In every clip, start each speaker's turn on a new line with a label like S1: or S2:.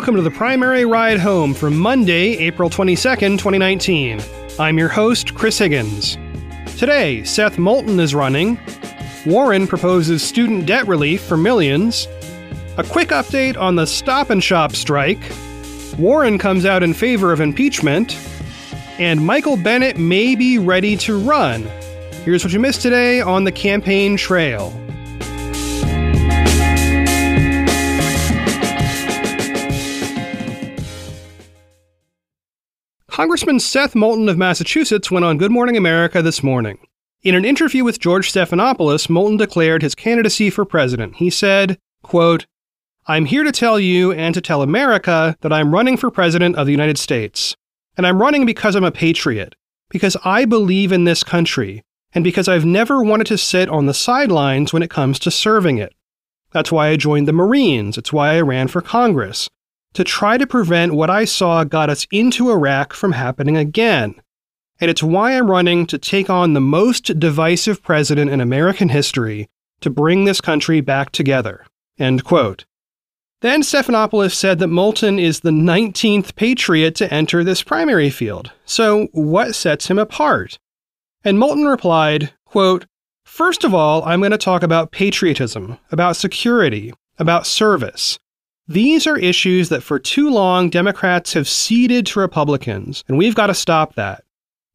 S1: Welcome to the primary ride home for Monday, April 22nd, 2019. I'm your host, Chris Higgins. Today, Seth Moulton is running. Warren proposes student debt relief for millions. A quick update on the Stop and Shop strike. Warren comes out in favor of impeachment. And Michael Bennet may be ready to run. Here's what you missed today on the campaign trail. Congressman Seth Moulton of Massachusetts went on Good Morning America this morning. In an interview with George Stephanopoulos, Moulton declared his candidacy for president. He said, quote, I'm here to tell you and to tell America that I'm running for president of the United States. And I'm running because I'm a patriot, because I believe in this country, and because I've never wanted to sit on the sidelines when it comes to serving it. That's why I joined the Marines. It's why I ran for Congress to try to prevent what I saw got us into Iraq from happening again. And it's why I'm running to take on the most divisive president in American history to bring this country back together. End quote. Then Stephanopoulos said that Moulton is the 19th patriot to enter this primary field. So what sets him apart? And Moulton replied, quote, First of all, I'm going to talk about patriotism, about security, about service. These are issues that for too long Democrats have ceded to Republicans, and we've got to stop that.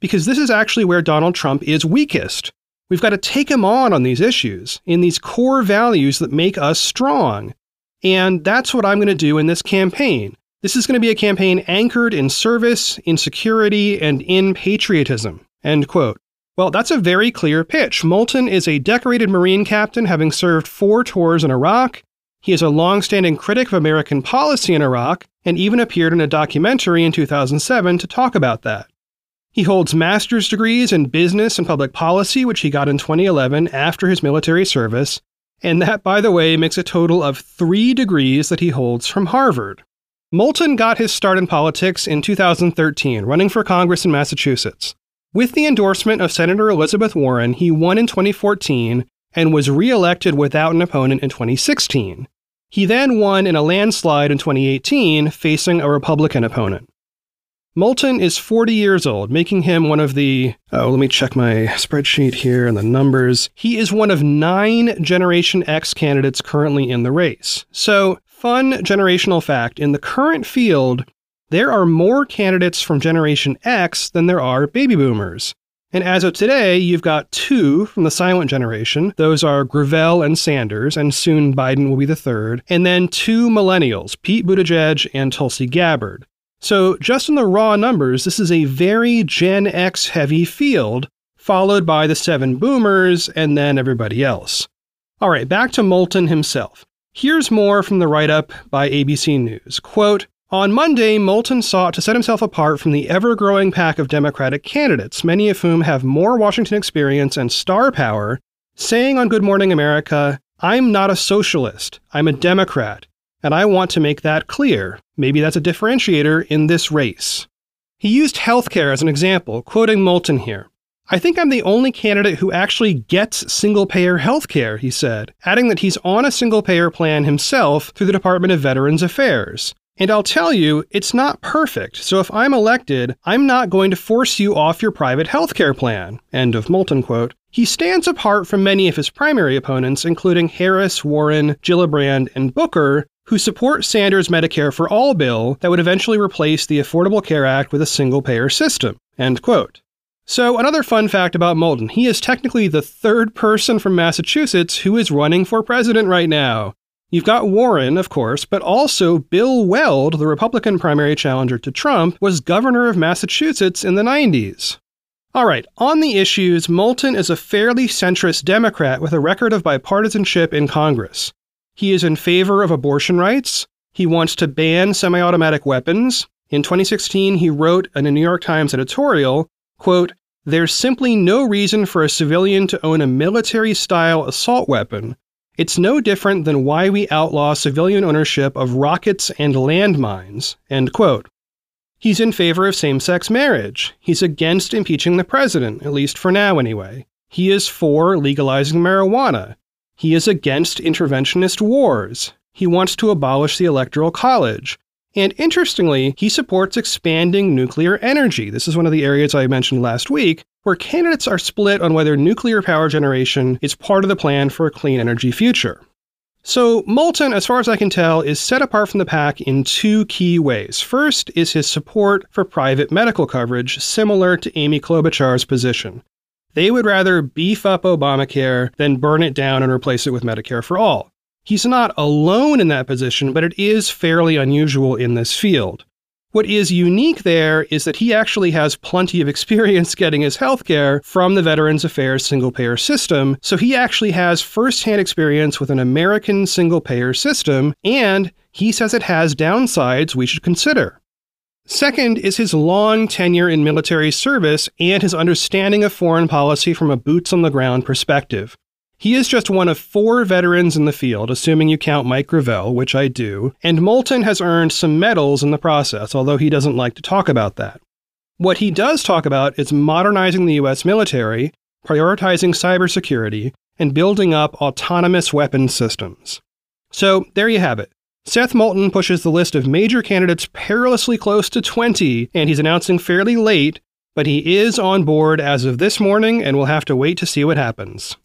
S1: Because this is actually where Donald Trump is weakest. We've got to take him on on these issues, in these core values that make us strong. And that's what I'm going to do in this campaign. This is going to be a campaign anchored in service, in security, and in patriotism. End quote. Well, that's a very clear pitch. Moulton is a decorated Marine captain having served four tours in Iraq. He is a long-standing critic of American policy in Iraq and even appeared in a documentary in 2007 to talk about that. He holds master's degrees in business and public policy, which he got in 2011 after his military service, and that, by the way, makes a total of three degrees that he holds from Harvard. Moulton got his start in politics in 2013, running for Congress in Massachusetts. With the endorsement of Senator Elizabeth Warren, he won in 2014 and was re-elected without an opponent in 2016. He then won in a landslide in 2018, facing a Republican opponent. Moulton is 40 years old, making him one of the. Oh, let me check my spreadsheet here and the numbers. He is one of nine Generation X candidates currently in the race. So, fun generational fact in the current field, there are more candidates from Generation X than there are baby boomers. And as of today, you've got two from the silent generation. Those are Gravel and Sanders, and soon Biden will be the third. And then two millennials, Pete Buttigieg and Tulsi Gabbard. So, just in the raw numbers, this is a very Gen X heavy field, followed by the seven boomers and then everybody else. All right, back to Moulton himself. Here's more from the write up by ABC News. Quote, on Monday, Moulton sought to set himself apart from the ever growing pack of Democratic candidates, many of whom have more Washington experience and star power, saying on Good Morning America, I'm not a socialist, I'm a Democrat, and I want to make that clear. Maybe that's a differentiator in this race. He used healthcare as an example, quoting Moulton here. I think I'm the only candidate who actually gets single payer healthcare, he said, adding that he's on a single payer plan himself through the Department of Veterans Affairs. And I'll tell you, it's not perfect, so if I'm elected, I'm not going to force you off your private healthcare plan. End of Moulton quote. He stands apart from many of his primary opponents, including Harris, Warren, Gillibrand, and Booker, who support Sanders' Medicare for All bill that would eventually replace the Affordable Care Act with a single payer system. End quote. So, another fun fact about Moulton he is technically the third person from Massachusetts who is running for president right now. You've got Warren, of course, but also Bill Weld, the Republican primary challenger to Trump, was governor of Massachusetts in the 90s. All right, on the issues, Moulton is a fairly centrist Democrat with a record of bipartisanship in Congress. He is in favor of abortion rights. He wants to ban semi automatic weapons. In 2016, he wrote in a New York Times editorial, quote, There's simply no reason for a civilian to own a military style assault weapon it's no different than why we outlaw civilian ownership of rockets and landmines. End quote. He's in favor of same sex marriage. He's against impeaching the president, at least for now anyway. He is for legalizing marijuana. He is against interventionist wars. He wants to abolish the Electoral College. And interestingly, he supports expanding nuclear energy. This is one of the areas I mentioned last week, where candidates are split on whether nuclear power generation is part of the plan for a clean energy future. So, Moulton, as far as I can tell, is set apart from the pack in two key ways. First is his support for private medical coverage, similar to Amy Klobuchar's position. They would rather beef up Obamacare than burn it down and replace it with Medicare for all. He's not alone in that position, but it is fairly unusual in this field. What is unique there is that he actually has plenty of experience getting his healthcare from the Veterans Affairs single payer system, so he actually has firsthand experience with an American single payer system, and he says it has downsides we should consider. Second is his long tenure in military service and his understanding of foreign policy from a boots on the ground perspective. He is just one of four veterans in the field, assuming you count Mike Gravel, which I do, and Moulton has earned some medals in the process, although he doesn't like to talk about that. What he does talk about is modernizing the US military, prioritizing cybersecurity, and building up autonomous weapon systems. So, there you have it. Seth Moulton pushes the list of major candidates perilously close to 20, and he's announcing fairly late, but he is on board as of this morning, and we'll have to wait to see what happens.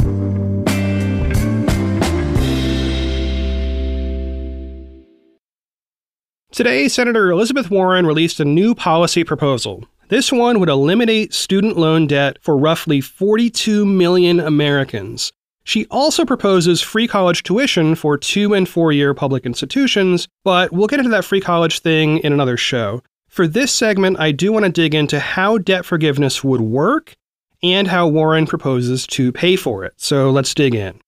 S1: Today, Senator Elizabeth Warren released a new policy proposal. This one would eliminate student loan debt for roughly 42 million Americans. She also proposes free college tuition for two and four year public institutions, but we'll get into that free college thing in another show. For this segment, I do want to dig into how debt forgiveness would work and how Warren proposes to pay for it. So let's dig in.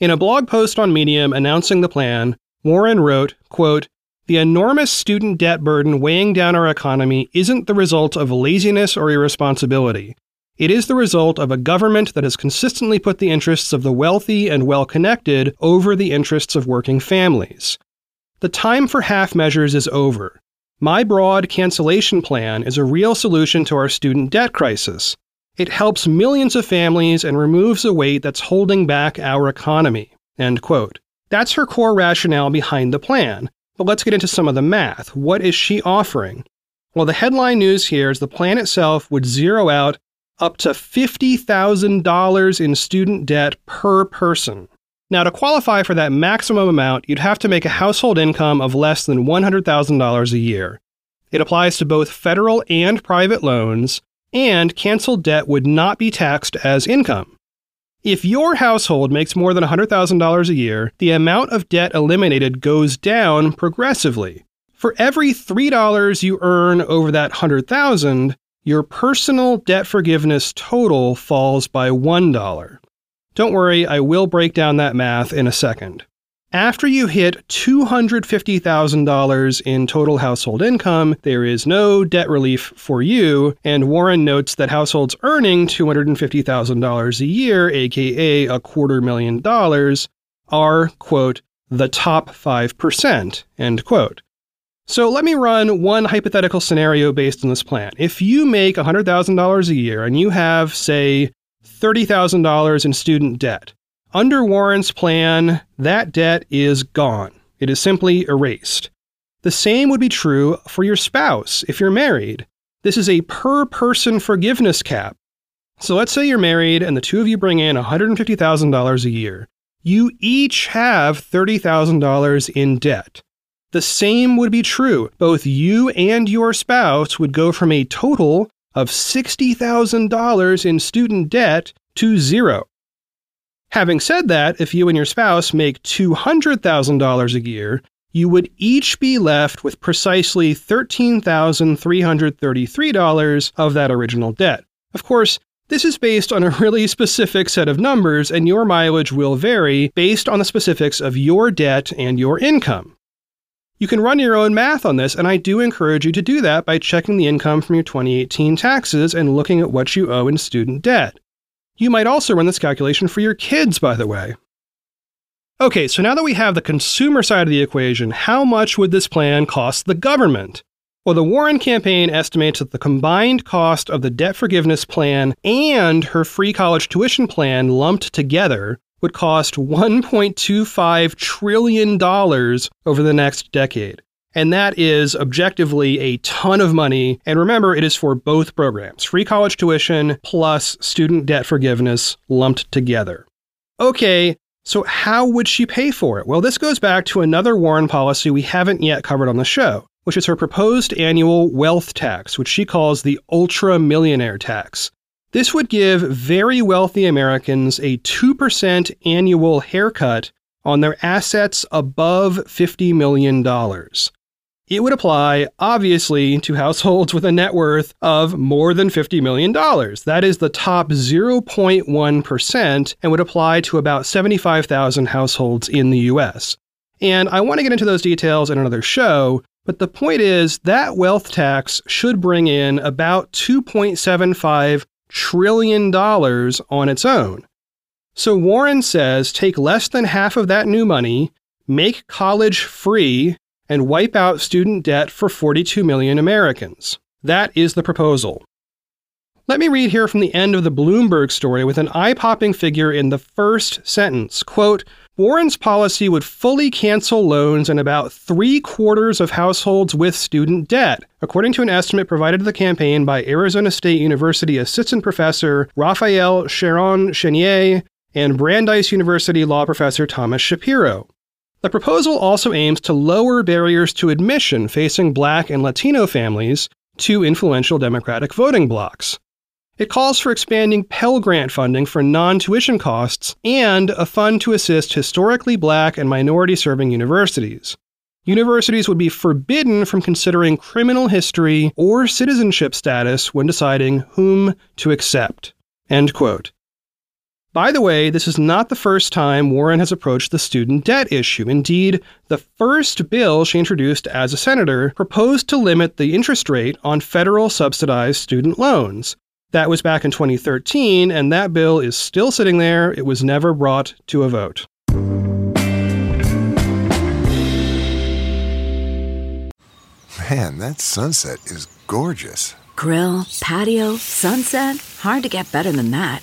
S1: In a blog post on Medium announcing the plan, Warren wrote, quote, the enormous student debt burden weighing down our economy isn't the result of laziness or irresponsibility. It is the result of a government that has consistently put the interests of the wealthy and well connected over the interests of working families. The time for half measures is over. My broad cancellation plan is a real solution to our student debt crisis. It helps millions of families and removes a weight that's holding back our economy. End quote. That's her core rationale behind the plan. But let's get into some of the math. What is she offering? Well, the headline news here is the plan itself would zero out up to $50,000 in student debt per person. Now, to qualify for that maximum amount, you'd have to make a household income of less than $100,000 a year. It applies to both federal and private loans, and canceled debt would not be taxed as income. If your household makes more than $100,000 a year, the amount of debt eliminated goes down progressively. For every $3 you earn over that 100,000, your personal debt forgiveness total falls by $1. Don't worry, I will break down that math in a second. After you hit $250,000 in total household income, there is no debt relief for you, and Warren notes that households earning $250,000 a year, aka a quarter million dollars, are, quote, the top 5%, end quote. So let me run one hypothetical scenario based on this plan. If you make $100,000 a year and you have, say, $30,000 in student debt, under Warren's plan, that debt is gone. It is simply erased. The same would be true for your spouse if you're married. This is a per person forgiveness cap. So let's say you're married and the two of you bring in $150,000 a year. You each have $30,000 in debt. The same would be true. Both you and your spouse would go from a total of $60,000 in student debt to zero. Having said that, if you and your spouse make $200,000 a year, you would each be left with precisely $13,333 of that original debt. Of course, this is based on a really specific set of numbers, and your mileage will vary based on the specifics of your debt and your income. You can run your own math on this, and I do encourage you to do that by checking the income from your 2018 taxes and looking at what you owe in student debt. You might also run this calculation for your kids, by the way. Okay, so now that we have the consumer side of the equation, how much would this plan cost the government? Well, the Warren campaign estimates that the combined cost of the debt forgiveness plan and her free college tuition plan lumped together would cost $1.25 trillion over the next decade. And that is objectively a ton of money. And remember, it is for both programs free college tuition plus student debt forgiveness lumped together. Okay, so how would she pay for it? Well, this goes back to another Warren policy we haven't yet covered on the show, which is her proposed annual wealth tax, which she calls the ultra millionaire tax. This would give very wealthy Americans a 2% annual haircut on their assets above $50 million. It would apply, obviously, to households with a net worth of more than $50 million. That is the top 0.1% and would apply to about 75,000 households in the US. And I want to get into those details in another show, but the point is that wealth tax should bring in about $2.75 trillion on its own. So Warren says take less than half of that new money, make college free and wipe out student debt for 42 million Americans. That is the proposal. Let me read here from the end of the Bloomberg story with an eye popping figure in the first sentence. Quote Warren's policy would fully cancel loans in about three quarters of households with student debt, according to an estimate provided to the campaign by Arizona State University assistant professor Raphael Charron-Chénier and Brandeis University law professor Thomas Shapiro. The proposal also aims to lower barriers to admission facing black and Latino families to influential Democratic voting blocs. It calls for expanding Pell Grant funding for non tuition costs and a fund to assist historically black and minority serving universities. Universities would be forbidden from considering criminal history or citizenship status when deciding whom to accept. End quote. By the way, this is not the first time Warren has approached the student debt issue. Indeed, the first bill she introduced as a senator proposed to limit the interest rate on federal subsidized student loans. That was back in 2013, and that bill is still sitting there. It was never brought to a vote.
S2: Man, that sunset is gorgeous.
S3: Grill, patio, sunset. Hard to get better than that.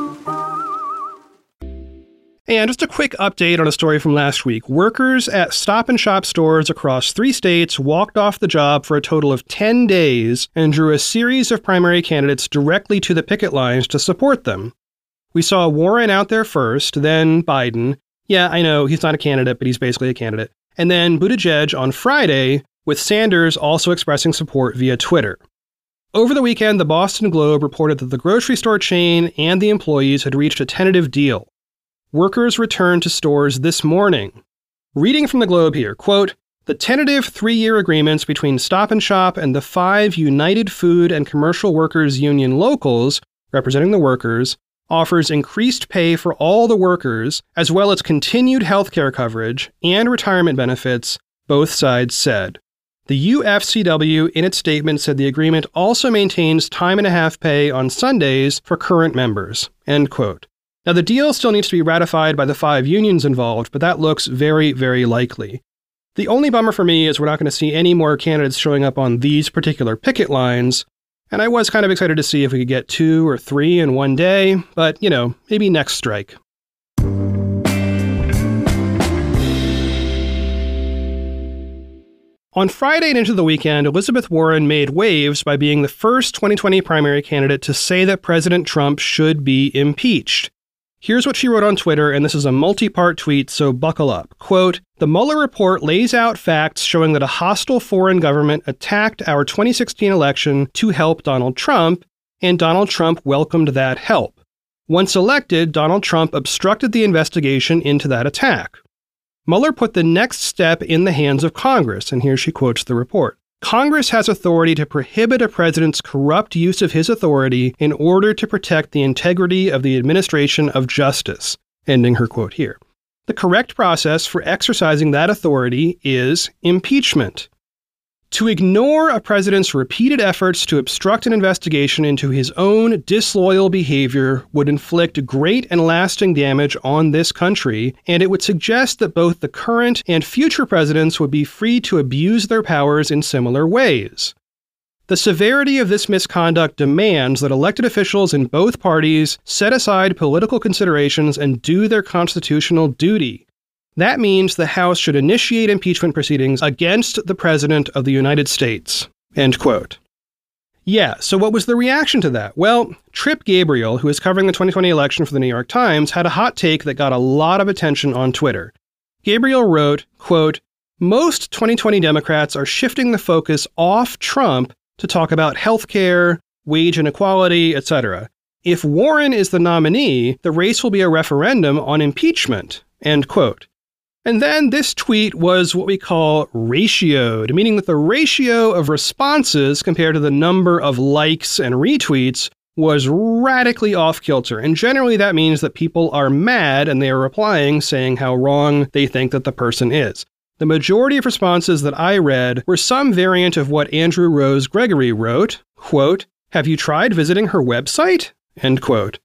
S1: And just a quick update on a story from last week. Workers at stop and shop stores across three states walked off the job for a total of 10 days and drew a series of primary candidates directly to the picket lines to support them. We saw Warren out there first, then Biden. Yeah, I know he's not a candidate, but he's basically a candidate. And then Buttigieg on Friday, with Sanders also expressing support via Twitter. Over the weekend, the Boston Globe reported that the grocery store chain and the employees had reached a tentative deal workers returned to stores this morning. Reading from the Globe here, quote, the tentative three year agreements between Stop and Shop and the five United Food and Commercial Workers Union locals, representing the workers, offers increased pay for all the workers, as well as continued health care coverage and retirement benefits, both sides said. The UFCW, in its statement, said the agreement also maintains time and a half pay on Sundays for current members. End quote. Now, the deal still needs to be ratified by the five unions involved, but that looks very, very likely. The only bummer for me is we're not going to see any more candidates showing up on these particular picket lines, and I was kind of excited to see if we could get two or three in one day, but, you know, maybe next strike. On Friday and into the weekend, Elizabeth Warren made waves by being the first 2020 primary candidate to say that President Trump should be impeached. Here's what she wrote on Twitter, and this is a multi part tweet, so buckle up. Quote The Mueller report lays out facts showing that a hostile foreign government attacked our 2016 election to help Donald Trump, and Donald Trump welcomed that help. Once elected, Donald Trump obstructed the investigation into that attack. Mueller put the next step in the hands of Congress, and here she quotes the report. Congress has authority to prohibit a president's corrupt use of his authority in order to protect the integrity of the administration of justice. Ending her quote here. The correct process for exercising that authority is impeachment. To ignore a president's repeated efforts to obstruct an investigation into his own disloyal behavior would inflict great and lasting damage on this country, and it would suggest that both the current and future presidents would be free to abuse their powers in similar ways. The severity of this misconduct demands that elected officials in both parties set aside political considerations and do their constitutional duty. That means the House should initiate impeachment proceedings against the President of the United States. End quote. Yeah, so what was the reaction to that? Well, Trip Gabriel, who is covering the 2020 election for the New York Times, had a hot take that got a lot of attention on Twitter. Gabriel wrote, quote, Most 2020 Democrats are shifting the focus off Trump to talk about health care, wage inequality, etc. If Warren is the nominee, the race will be a referendum on impeachment. End quote. And then this tweet was what we call ratioed, meaning that the ratio of responses compared to the number of likes and retweets was radically off kilter. And generally, that means that people are mad and they are replying saying how wrong they think that the person is. The majority of responses that I read were some variant of what Andrew Rose Gregory wrote, quote, Have you tried visiting her website? End quote.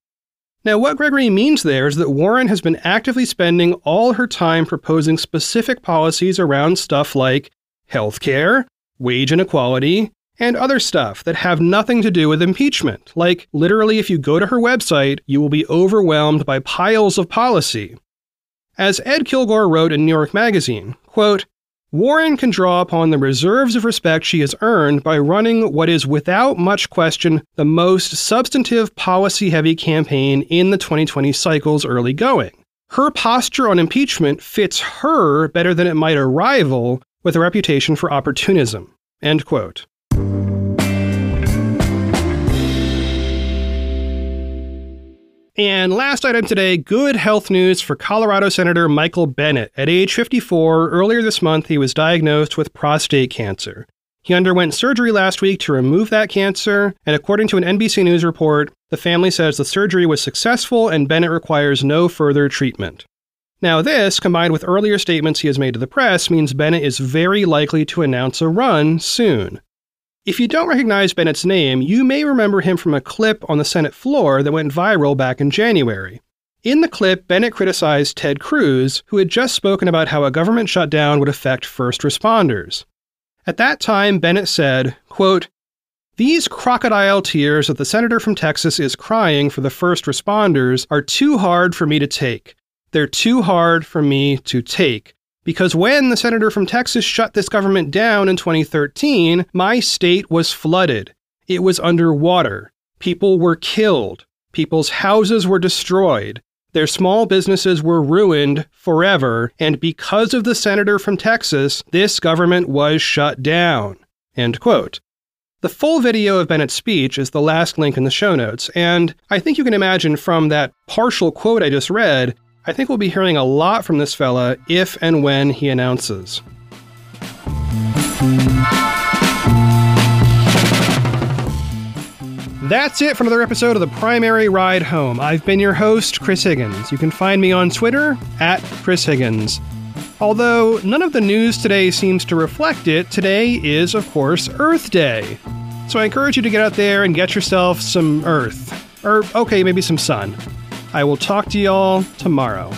S1: Now, what Gregory means there is that Warren has been actively spending all her time proposing specific policies around stuff like healthcare, wage inequality, and other stuff that have nothing to do with impeachment. Like, literally, if you go to her website, you will be overwhelmed by piles of policy. As Ed Kilgore wrote in New York Magazine, quote, Warren can draw upon the reserves of respect she has earned by running what is without much question the most substantive policy heavy campaign in the 2020 cycle's early going. Her posture on impeachment fits her better than it might a rival with a reputation for opportunism. End quote. And last item today good health news for Colorado Senator Michael Bennet. At age 54, earlier this month, he was diagnosed with prostate cancer. He underwent surgery last week to remove that cancer, and according to an NBC News report, the family says the surgery was successful and Bennet requires no further treatment. Now, this, combined with earlier statements he has made to the press, means Bennet is very likely to announce a run soon. If you don't recognize Bennet's name, you may remember him from a clip on the Senate floor that went viral back in January. In the clip, Bennet criticized Ted Cruz, who had just spoken about how a government shutdown would affect first responders. At that time, Bennett said, quote, These crocodile tears that the senator from Texas is crying for the first responders are too hard for me to take. They're too hard for me to take. Because when the senator from Texas shut this government down in 2013, my state was flooded. It was underwater. People were killed. People's houses were destroyed. Their small businesses were ruined forever. And because of the senator from Texas, this government was shut down. End quote. The full video of Bennet's speech is the last link in the show notes, and I think you can imagine from that partial quote I just read I think we'll be hearing a lot from this fella if and when he announces. That's it for another episode of the Primary Ride Home. I've been your host, Chris Higgins. You can find me on Twitter at Chris Higgins. Although none of the news today seems to reflect it, today is, of course, Earth Day. So I encourage you to get out there and get yourself some Earth. Or, okay, maybe some sun. I will talk to y'all tomorrow.